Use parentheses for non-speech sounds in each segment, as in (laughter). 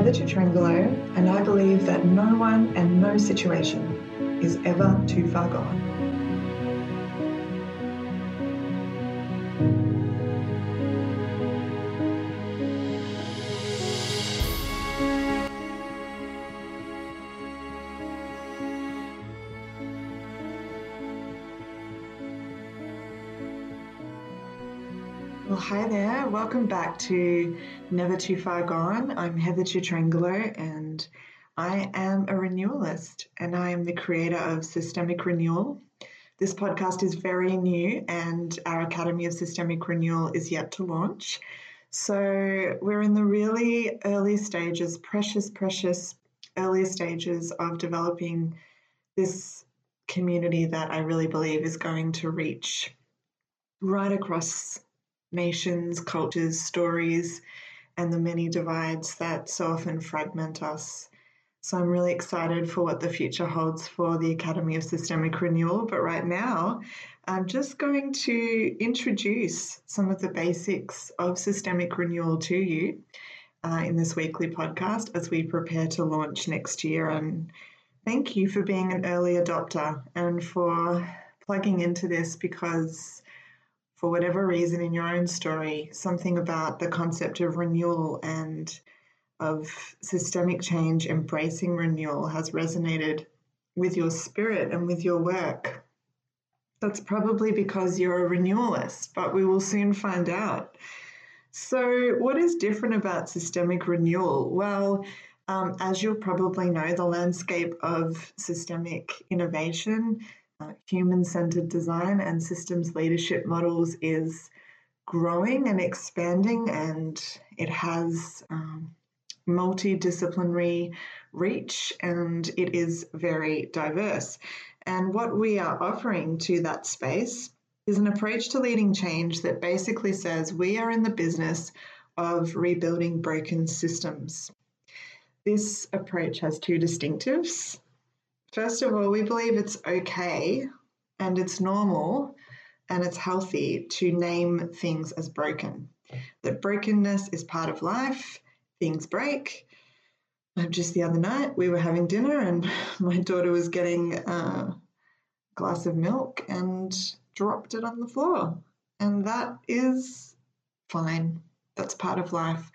Heather Tutrangelo, and I believe that no one and no situation is ever too far gone. Well, hi there. Welcome back to Never Too Far Gone. I'm Heather Tutrangelo and I am a renewalist and I am the creator of Systemic Renewal. This podcast is very new and our Academy of Systemic Renewal is yet to launch. So we're in the really early stages, precious, precious early stages of developing this community that I really believe is going to reach right across nations, cultures, stories, and the many divides that so often fragment us. So I'm really excited for what the future holds for the Academy of Systemic Renewal. But right now, I'm just going to introduce some of the basics of systemic renewal to you uh, in this weekly podcast as we prepare to launch next year. And thank you for being an early adopter and for plugging into this because for whatever reason in your own story, something about the concept of renewal and of systemic change, embracing renewal, has resonated with your spirit and with your work. That's probably because you're a renewalist, but we will soon find out. So, what is different about systemic renewal? Well, um, as you'll probably know, the landscape of systemic innovation uh, human centered design and systems leadership models is growing and expanding, and it has um, multidisciplinary reach and it is very diverse. And what we are offering to that space is an approach to leading change that basically says we are in the business of rebuilding broken systems. This approach has two distinctives. First of all, we believe it's okay and it's normal and it's healthy to name things as broken. That brokenness is part of life, things break. Um, just the other night, we were having dinner and (laughs) my daughter was getting a glass of milk and dropped it on the floor. And that is fine. That's part of life.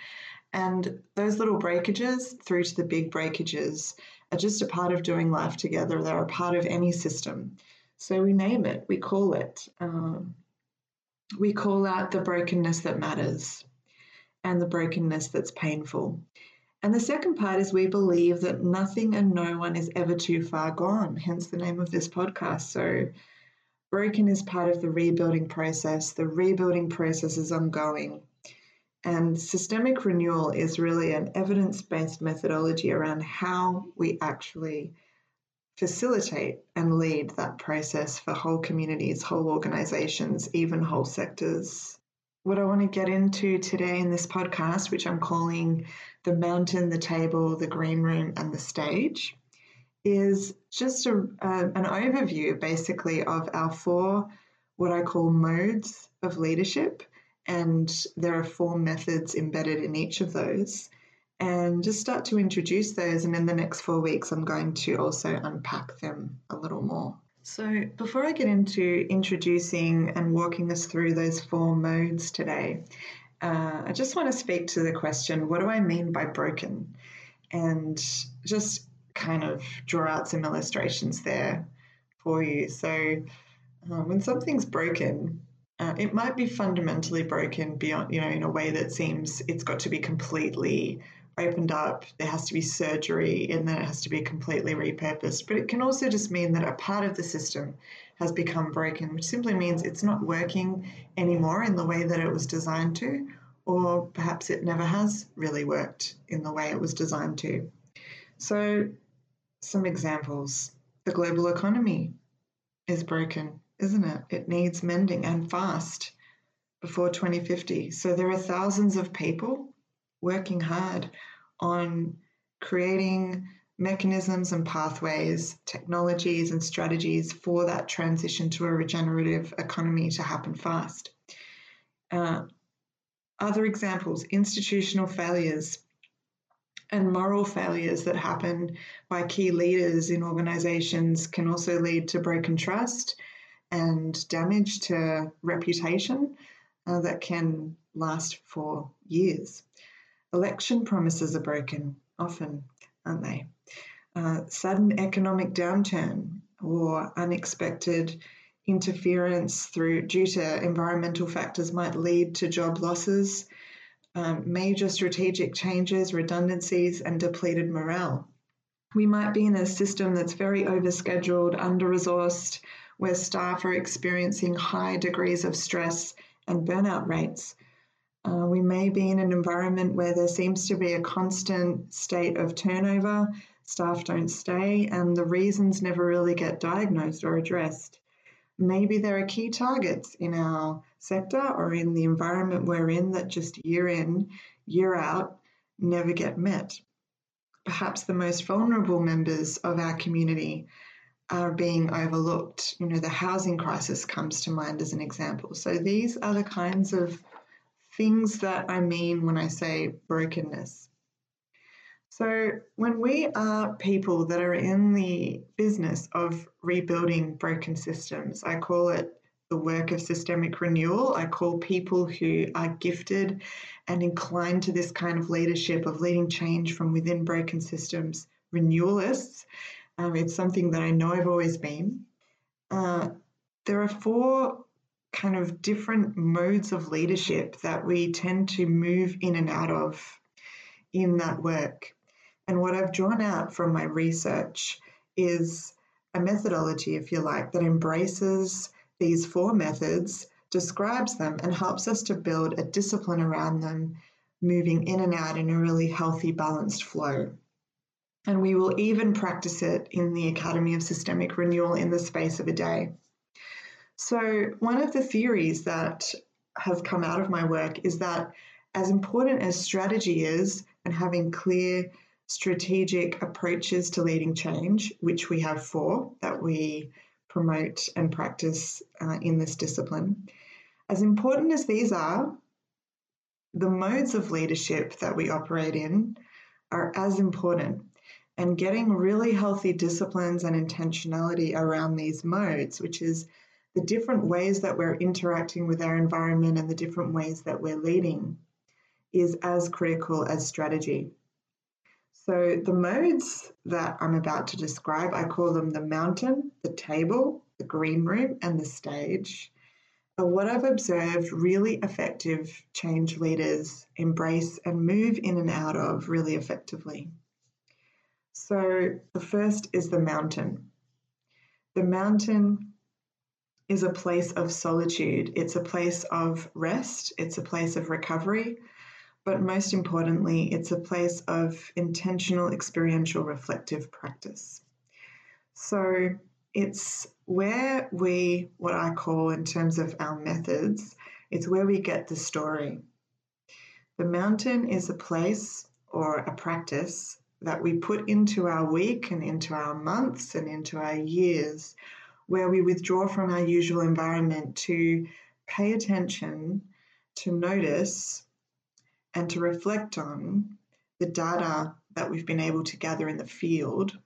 And those little breakages through to the big breakages are just a part of doing life together. They're a part of any system. So we name it, we call it. Um, we call out the brokenness that matters and the brokenness that's painful. And the second part is we believe that nothing and no one is ever too far gone, hence the name of this podcast. So, broken is part of the rebuilding process. The rebuilding process is ongoing. And systemic renewal is really an evidence based methodology around how we actually facilitate and lead that process for whole communities, whole organizations, even whole sectors. What I want to get into today in this podcast, which I'm calling the mountain, the table, the green room, and the stage, is just a, an overview basically of our four, what I call modes of leadership and there are four methods embedded in each of those. And just start to introduce those. And in the next four weeks, I'm going to also unpack them a little more. So, before I get into introducing and walking us through those four modes today, uh, I just want to speak to the question what do I mean by broken? And just kind of draw out some illustrations there for you. So, uh, when something's broken, uh, it might be fundamentally broken beyond, you know, in a way that seems it's got to be completely opened up. There has to be surgery and then it has to be completely repurposed. But it can also just mean that a part of the system has become broken, which simply means it's not working anymore in the way that it was designed to, or perhaps it never has really worked in the way it was designed to. So, some examples the global economy is broken isn't it? It needs mending and fast before 2050. So there are thousands of people working hard on creating mechanisms and pathways, technologies and strategies for that transition to a regenerative economy to happen fast. Uh, other examples institutional failures. And moral failures that happen by key leaders in organizations can also lead to broken trust and damage to reputation uh, that can last for years. Election promises are broken, often, aren't they? Uh, sudden economic downturn or unexpected interference through due to environmental factors might lead to job losses, um, major strategic changes, redundancies, and depleted morale. We might be in a system that's very overscheduled, under resourced, where staff are experiencing high degrees of stress and burnout rates. Uh, we may be in an environment where there seems to be a constant state of turnover, staff don't stay, and the reasons never really get diagnosed or addressed. Maybe there are key targets in our sector or in the environment we're in that just year in, year out never get met. Perhaps the most vulnerable members of our community are being overlooked. You know, the housing crisis comes to mind as an example. So these are the kinds of things that I mean when I say brokenness. So, when we are people that are in the business of rebuilding broken systems, I call it the work of systemic renewal. I call people who are gifted and inclined to this kind of leadership of leading change from within broken systems renewalists. Um, it's something that I know I've always been. Uh, there are four kind of different modes of leadership that we tend to move in and out of in that work. And what I've drawn out from my research is a methodology, if you like, that embraces these four methods, describes them, and helps us to build a discipline around them, moving in and out in a really healthy, balanced flow. And we will even practice it in the Academy of Systemic Renewal in the space of a day. So, one of the theories that has come out of my work is that as important as strategy is and having clear strategic approaches to leading change, which we have four that we promote and practice uh, in this discipline. As important as these are, the modes of leadership that we operate in are as important. And getting really healthy disciplines and intentionality around these modes, which is the different ways that we're interacting with our environment and the different ways that we're leading, is as critical as strategy. So the modes that I'm about to describe, I call them the mountain, the table, the green room, and the stage, are what I've observed really effective change leaders embrace and move in and out of really effectively. So the first is the mountain. The mountain is a place of solitude. It's a place of rest. It's a place of recovery but most importantly, it's a place of intentional experiential reflective practice. So it's where we, what I call in terms of our methods, it's where we get the story. The mountain is a place or a practice that we put into our week and into our months and into our years, where we withdraw from our usual environment to pay attention, to notice, and to reflect on the data that we've been able to gather in the field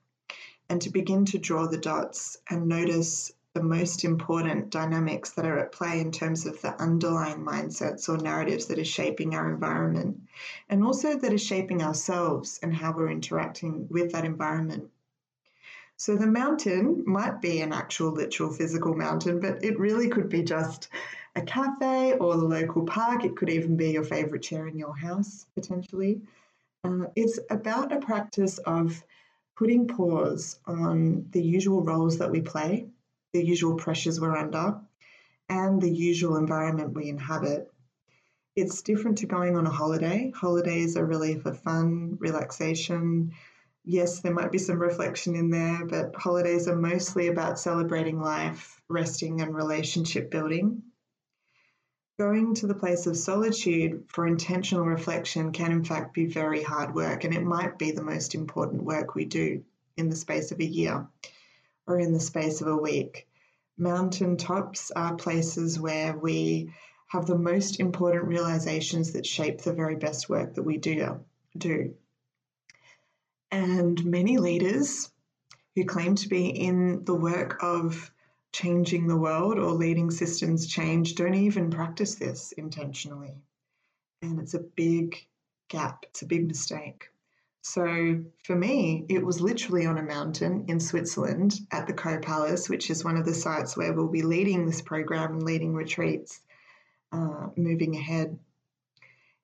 and to begin to draw the dots and notice the most important dynamics that are at play in terms of the underlying mindsets or narratives that are shaping our environment and also that are shaping ourselves and how we're interacting with that environment. So the mountain might be an actual literal physical mountain, but it really could be just a cafe or the local park. It could even be your favorite chair in your house, potentially. Uh, it's about a practice of putting pause on the usual roles that we play, the usual pressures we're under, and the usual environment we inhabit. It's different to going on a holiday. Holidays are really for fun, relaxation. Yes, there might be some reflection in there, but holidays are mostly about celebrating life, resting, and relationship building. Going to the place of solitude for intentional reflection can, in fact, be very hard work, and it might be the most important work we do in the space of a year or in the space of a week. Mountain tops are places where we have the most important realizations that shape the very best work that we do. do. And many leaders who claim to be in the work of changing the world or leading systems change don't even practice this intentionally. And it's a big gap, it's a big mistake. So for me, it was literally on a mountain in Switzerland at the Caux Palace, which is one of the sites where we'll be leading this program and leading retreats uh, moving ahead.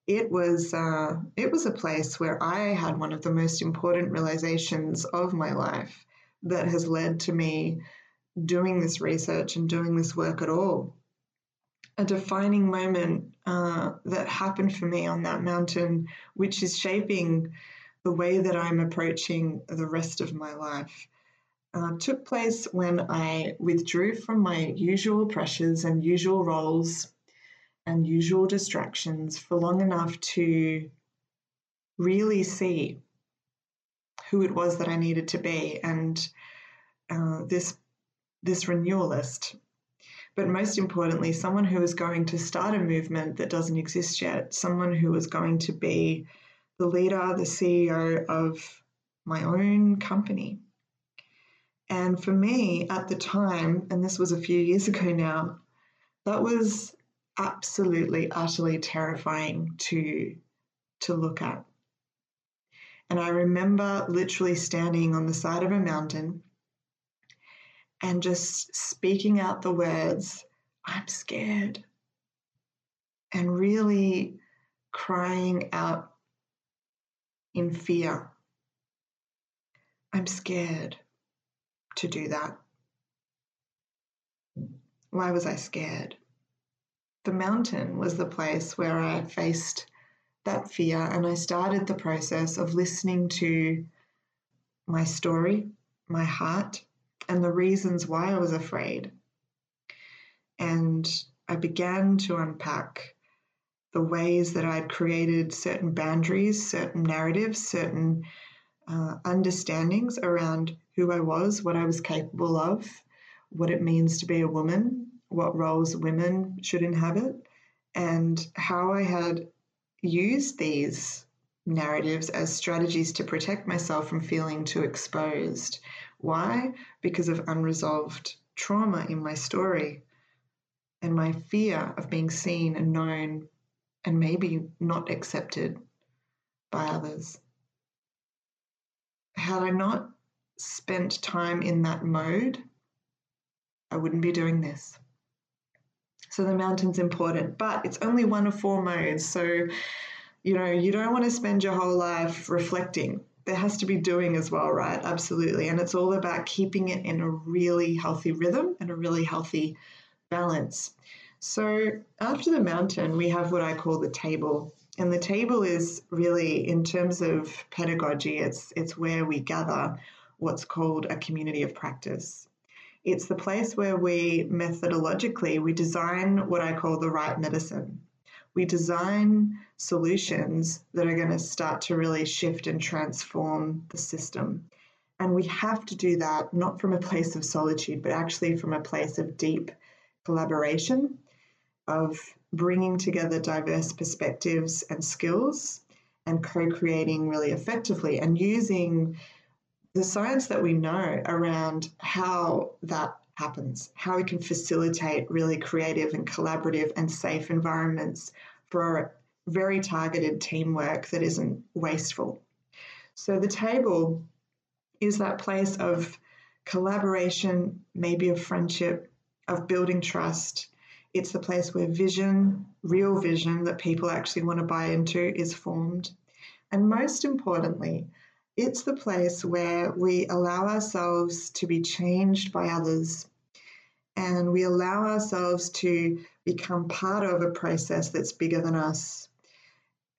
It was uh, it was a place where I had one of the most important realizations of my life that has led to me doing this research and doing this work at all. A defining moment uh, that happened for me on that mountain, which is shaping the way that I'm approaching the rest of my life. Uh, took place when I withdrew from my usual pressures and usual roles and usual distractions for long enough to really see who it was that I needed to be and uh, this this renewalist. But most importantly, someone who is going to start a movement that doesn't exist yet, someone who is going to be the leader, the CEO of my own company. And for me at the time, and this was a few years ago now, that was absolutely, utterly terrifying to, to look at. And I remember literally standing on the side of a mountain and just speaking out the words, I'm scared. And really crying out in fear. I'm scared to do that. Why was I scared? The mountain was the place where I faced that fear and I started the process of listening to my story, my heart, and the reasons why I was afraid. And I began to unpack the ways that I'd created certain boundaries, certain narratives, certain uh, understandings around who I was, what I was capable of, what it means to be a woman, what roles women should inhabit, and how I had used these narratives as strategies to protect myself from feeling too exposed. Why? Because of unresolved trauma in my story and my fear of being seen and known and maybe not accepted by others. Had I not spent time in that mode, I wouldn't be doing this. So the mountain's important, but it's only one of four modes. So, you know, you don't want to spend your whole life reflecting. There has to be doing as well, right? Absolutely. And it's all about keeping it in a really healthy rhythm and a really healthy balance. So after the mountain, we have what I call the table. And the table is really, in terms of pedagogy, it's, it's where we gather what's called a community of practice. It's the place where we methodologically we design what I call the right medicine. We design solutions that are going to start to really shift and transform the system. And we have to do that not from a place of solitude, but actually from a place of deep collaboration of bringing together diverse perspectives and skills and co creating really effectively and using the science that we know around how that happens, how we can facilitate really creative and collaborative and safe environments for very targeted teamwork that isn't wasteful. So the table is that place of collaboration, maybe of friendship, of building trust, it's the place where vision, real vision that people actually want to buy into, is formed. And most importantly, it's the place where we allow ourselves to be changed by others and we allow ourselves to become part of a process that's bigger than us.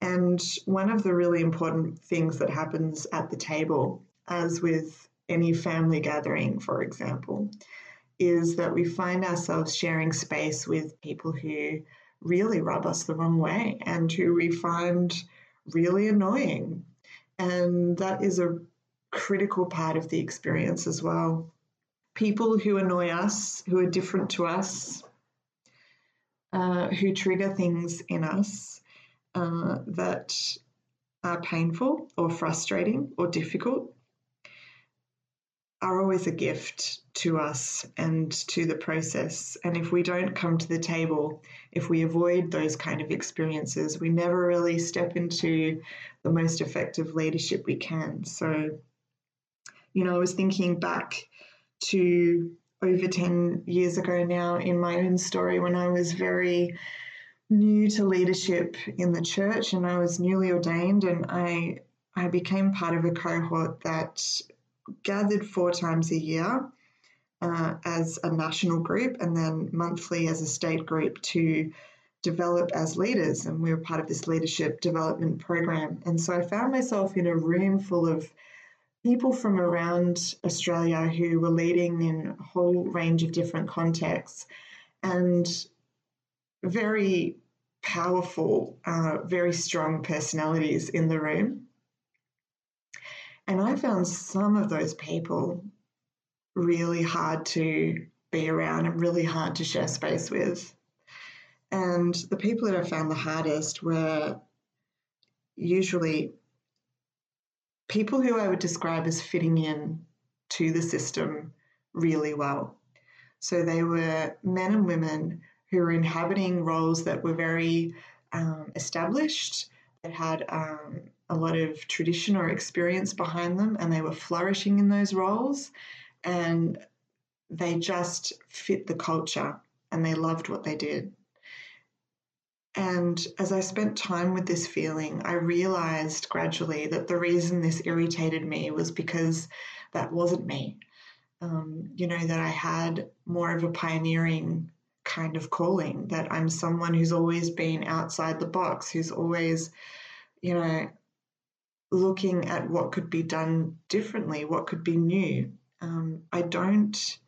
And one of the really important things that happens at the table, as with any family gathering, for example, is that we find ourselves sharing space with people who really rub us the wrong way and who we find really annoying. And that is a critical part of the experience as well. People who annoy us, who are different to us, uh, who trigger things in us uh, that are painful or frustrating or difficult are always a gift to us and to the process. And if we don't come to the table, if we avoid those kind of experiences, we never really step into the most effective leadership we can. So, you know, I was thinking back to over 10 years ago now in my own story when I was very new to leadership in the church and I was newly ordained and I I became part of a cohort that gathered four times a year uh, as a national group and then monthly as a state group to develop as leaders. And we were part of this leadership development program. And so I found myself in a room full of people from around Australia who were leading in a whole range of different contexts and very powerful, uh, very strong personalities in the room. And I found some of those people really hard to be around and really hard to share space with. And the people that I found the hardest were usually people who I would describe as fitting in to the system really well. So they were men and women who were inhabiting roles that were very um, established, that had um, a lot of tradition or experience behind them, and they were flourishing in those roles. And they just fit the culture and they loved what they did. And as I spent time with this feeling, I realized gradually that the reason this irritated me was because that wasn't me. Um, you know, that I had more of a pioneering kind of calling, that I'm someone who's always been outside the box, who's always, you know, looking at what could be done differently, what could be new. Um, I don't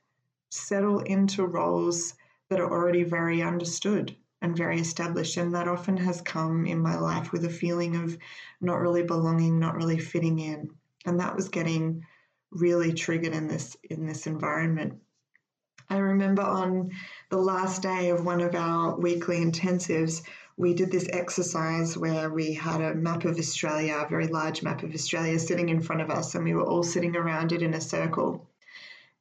settle into roles that are already very understood and very established. And that often has come in my life with a feeling of not really belonging, not really fitting in. And that was getting really triggered in this in this environment. I remember on the last day of one of our weekly intensives, we did this exercise where we had a map of Australia, a very large map of Australia sitting in front of us, and we were all sitting around it in a circle.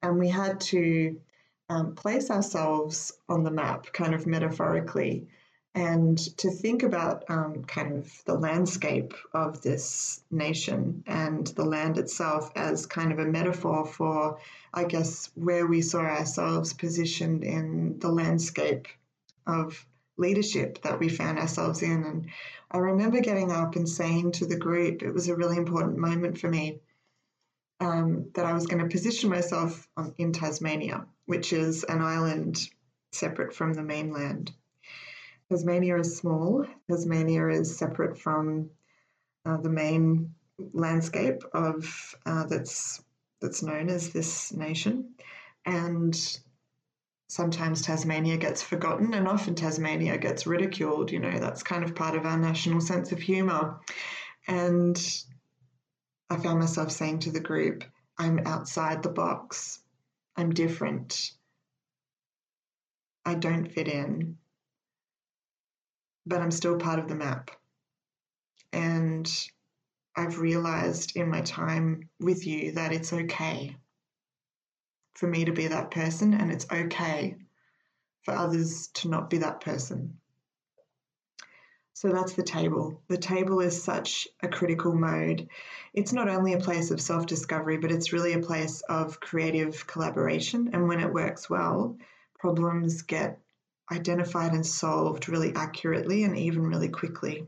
And we had to um, place ourselves on the map, kind of metaphorically, and to think about um, kind of the landscape of this nation and the land itself as kind of a metaphor for, I guess, where we saw ourselves positioned in the landscape of leadership that we found ourselves in. And I remember getting up and saying to the group, it was a really important moment for me, um, that I was going to position myself on, in Tasmania, which is an island separate from the mainland. Tasmania is small. Tasmania is separate from uh, the main landscape of uh, that's that's known as this nation, and sometimes Tasmania gets forgotten and often Tasmania gets ridiculed. You know, that's kind of part of our national sense of humour. And I found myself saying to the group, I'm outside the box. I'm different. I don't fit in. But I'm still part of the map. And I've realized in my time with you that it's okay for me to be that person, and it's okay for others to not be that person. So that's the table. The table is such a critical mode. It's not only a place of self discovery, but it's really a place of creative collaboration. And when it works well, problems get identified and solved really accurately and even really quickly.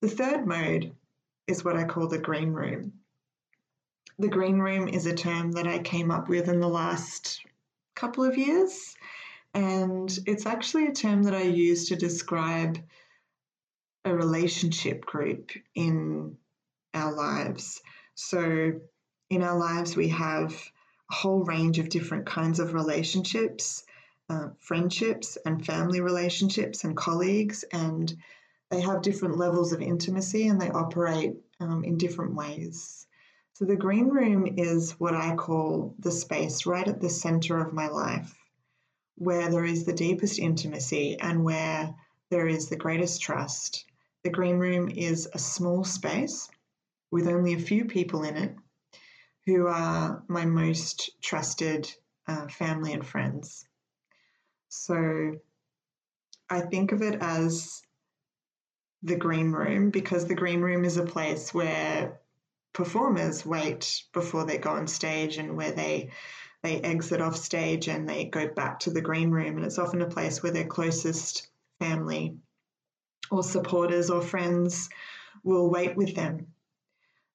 The third mode is what I call the green room. The green room is a term that I came up with in the last couple of years. And it's actually a term that I use to describe a relationship group in our lives. So, in our lives, we have a whole range of different kinds of relationships, uh, friendships, and family relationships, and colleagues, and they have different levels of intimacy and they operate um, in different ways. So the green room is what I call the space right at the center of my life, where there is the deepest intimacy and where there is the greatest trust the green room is a small space with only a few people in it who are my most trusted uh, family and friends. So I think of it as the green room because the green room is a place where performers wait before they go on stage and where they they exit off stage and they go back to the green room and it's often a place where their closest family or supporters or friends will wait with them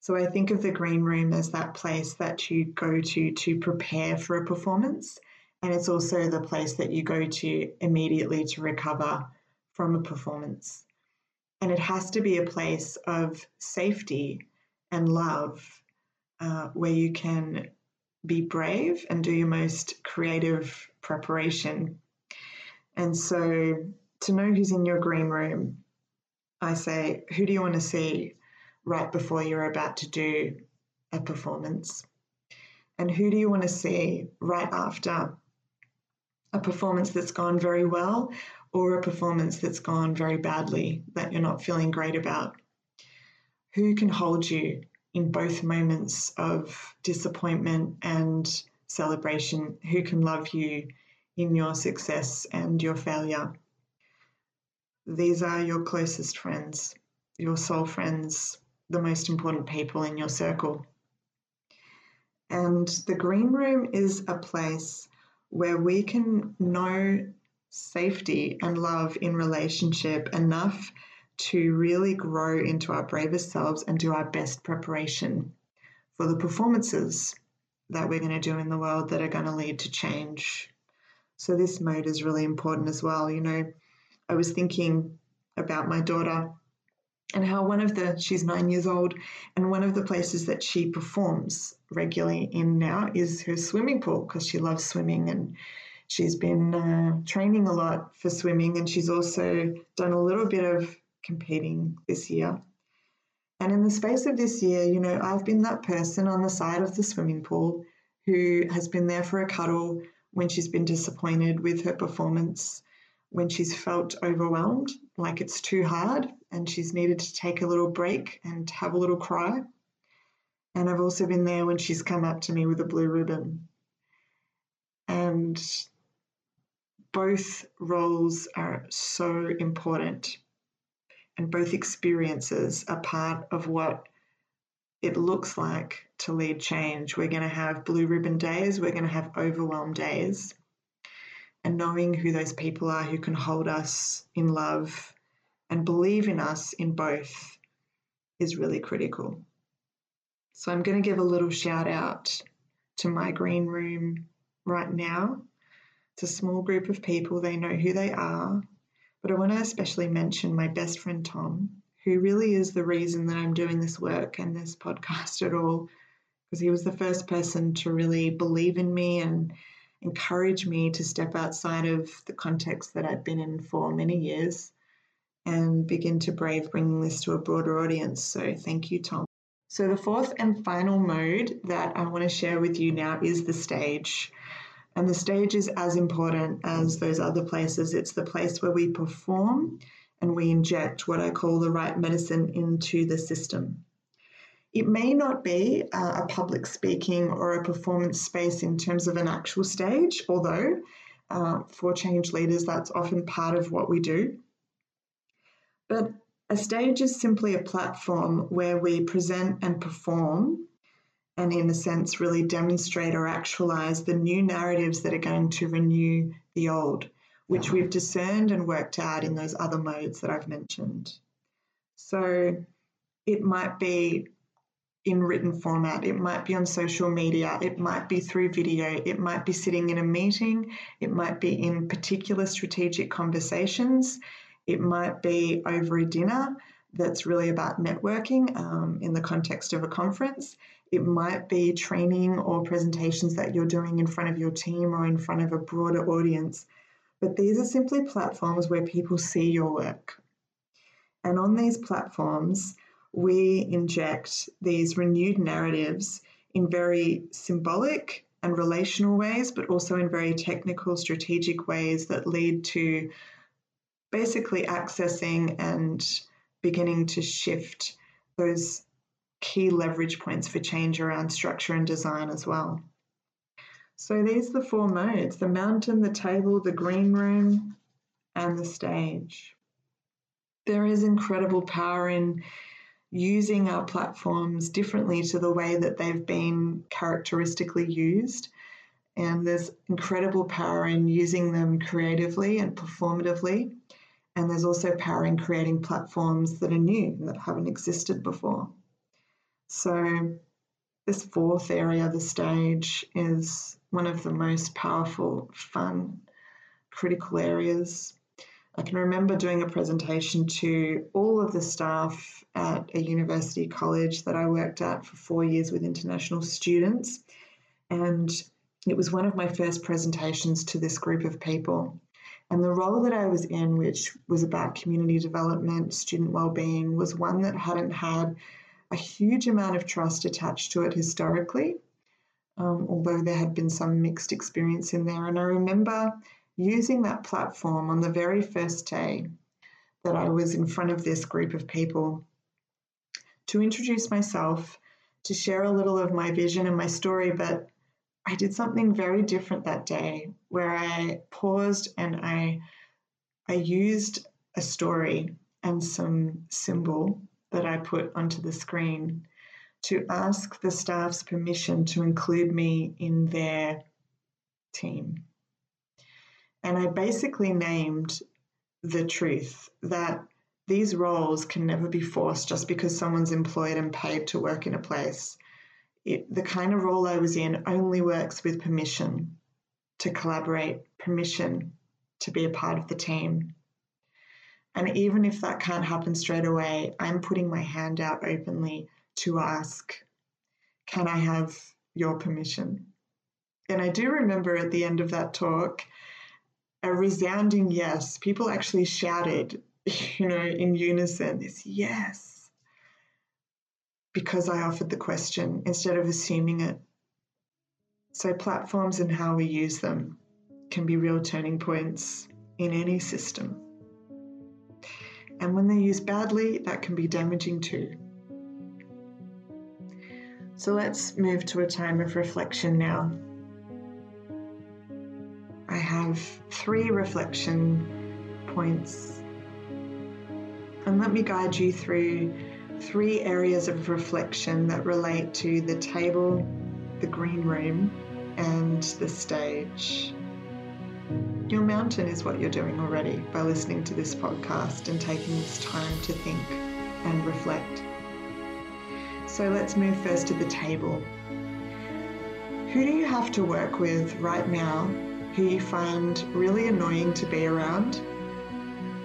so I think of the green room as that place that you go to to prepare for a performance. And it's also the place that you go to immediately to recover from a performance. And it has to be a place of safety and love uh, where you can be brave and do your most creative preparation. And so to know who's in your green room, I say, who do you want to see? right before you're about to do a performance? And who do you want to see right after a performance that's gone very well or a performance that's gone very badly that you're not feeling great about? Who can hold you in both moments of disappointment and celebration? Who can love you in your success and your failure? These are your closest friends, your soul friends, the most important people in your circle. And the green room is a place where we can know safety and love in relationship enough to really grow into our bravest selves and do our best preparation for the performances that we're going to do in the world that are going to lead to change. So, this mode is really important as well. You know, I was thinking about my daughter and how one of the she's nine years old and one of the places that she performs regularly in now is her swimming pool because she loves swimming and she's been uh, training a lot for swimming and she's also done a little bit of competing this year and in the space of this year you know i've been that person on the side of the swimming pool who has been there for a cuddle when she's been disappointed with her performance when she's felt overwhelmed, like it's too hard, and she's needed to take a little break and have a little cry. And I've also been there when she's come up to me with a blue ribbon. And both roles are so important, and both experiences are part of what it looks like to lead change. We're going to have blue ribbon days, we're going to have overwhelm days and knowing who those people are who can hold us in love and believe in us in both is really critical. So I'm going to give a little shout out to my green room right now. It's a small group of people, they know who they are. But I want to especially mention my best friend Tom, who really is the reason that I'm doing this work and this podcast at all, because he was the first person to really believe in me and encourage me to step outside of the context that I've been in for many years and begin to brave bringing this to a broader audience. So, thank you, Tom. So, the fourth and final mode that I want to share with you now is the stage. And the stage is as important as those other places. It's the place where we perform and we inject what I call the right medicine into the system. It may not be a public speaking or a performance space in terms of an actual stage, although uh, for change leaders, that's often part of what we do. But a stage is simply a platform where we present and perform, and in a sense, really demonstrate or actualize the new narratives that are going to renew the old, which we've discerned and worked out in those other modes that I've mentioned. So it might be in written format. It might be on social media. It might be through video. It might be sitting in a meeting. It might be in particular strategic conversations. It might be over a dinner that's really about networking um, in the context of a conference. It might be training or presentations that you're doing in front of your team or in front of a broader audience. But these are simply platforms where people see your work. And on these platforms, we inject these renewed narratives in very symbolic and relational ways, but also in very technical, strategic ways that lead to basically accessing and beginning to shift those key leverage points for change around structure and design as well. So these are the four modes the mountain, the table, the green room, and the stage. There is incredible power in using our platforms differently to the way that they've been characteristically used. And there's incredible power in using them creatively and performatively. And there's also power in creating platforms that are new, that haven't existed before. So, this fourth area, the stage, is one of the most powerful, fun, critical areas. I can remember doing a presentation to all of the staff at a university college that I worked at for four years with international students. And it was one of my first presentations to this group of people. And the role that I was in, which was about community development, student well-being, was one that hadn't had a huge amount of trust attached to it historically, um, although there had been some mixed experience in there. And I remember using that platform on the very first day that I was in front of this group of people to introduce myself, to share a little of my vision and my story, but I did something very different that day where I paused and I I used a story and some symbol that I put onto the screen to ask the staff's permission to include me in their team. And I basically named the truth that these roles can never be forced just because someone's employed and paid to work in a place. It, the kind of role I was in only works with permission to collaborate, permission to be a part of the team. And even if that can't happen straight away, I'm putting my hand out openly to ask, Can I have your permission? And I do remember at the end of that talk, a resounding yes. People actually shouted, you know, in unison, this yes, because I offered the question instead of assuming it. So, platforms and how we use them can be real turning points in any system. And when they're used badly, that can be damaging too. So let's move to a time of reflection now. I have three reflection points. And let me guide you through three areas of reflection that relate to the table, the green room, and the stage. Your mountain is what you're doing already by listening to this podcast and taking this time to think and reflect. So let's move first to the table. Who do you have to work with right now who you find really annoying to be around?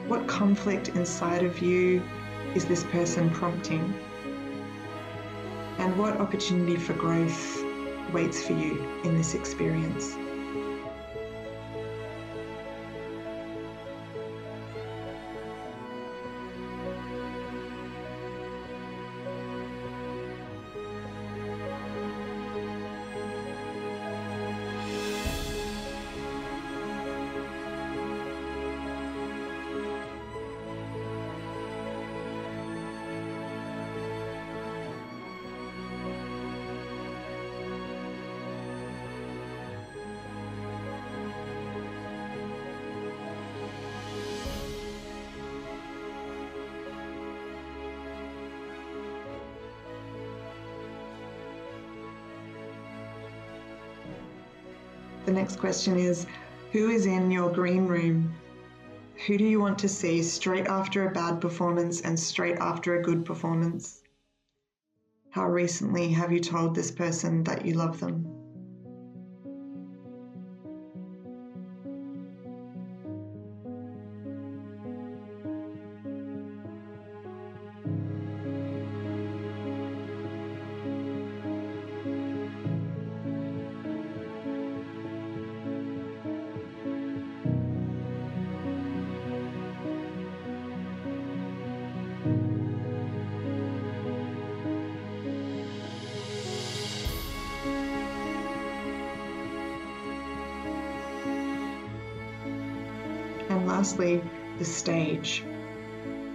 What conflict inside of you is this person prompting? And what opportunity for growth waits for you in this experience? The next question is Who is in your green room? Who do you want to see straight after a bad performance and straight after a good performance? How recently have you told this person that you love them? Lastly, the stage.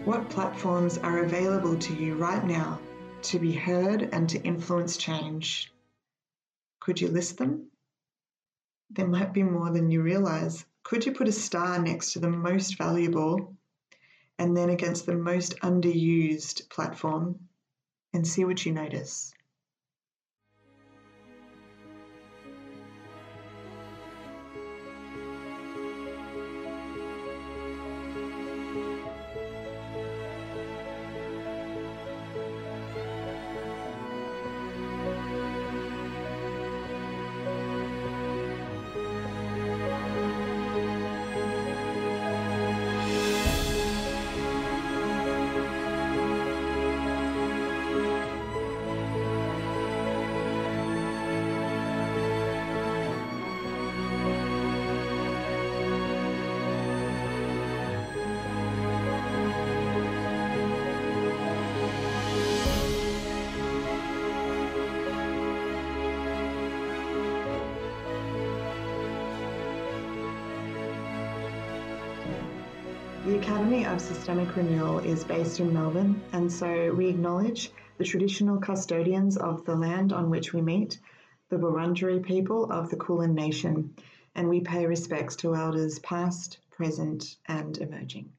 What platforms are available to you right now to be heard and to influence change? Could you list them? There might be more than you realize. Could you put a star next to the most valuable and then against the most underused platform and see what you notice? Academy of Systemic Renewal is based in Melbourne, and so we acknowledge the traditional custodians of the land on which we meet, the Wurundjeri people of the Kulin Nation, and we pay respects to elders past, present, and emerging.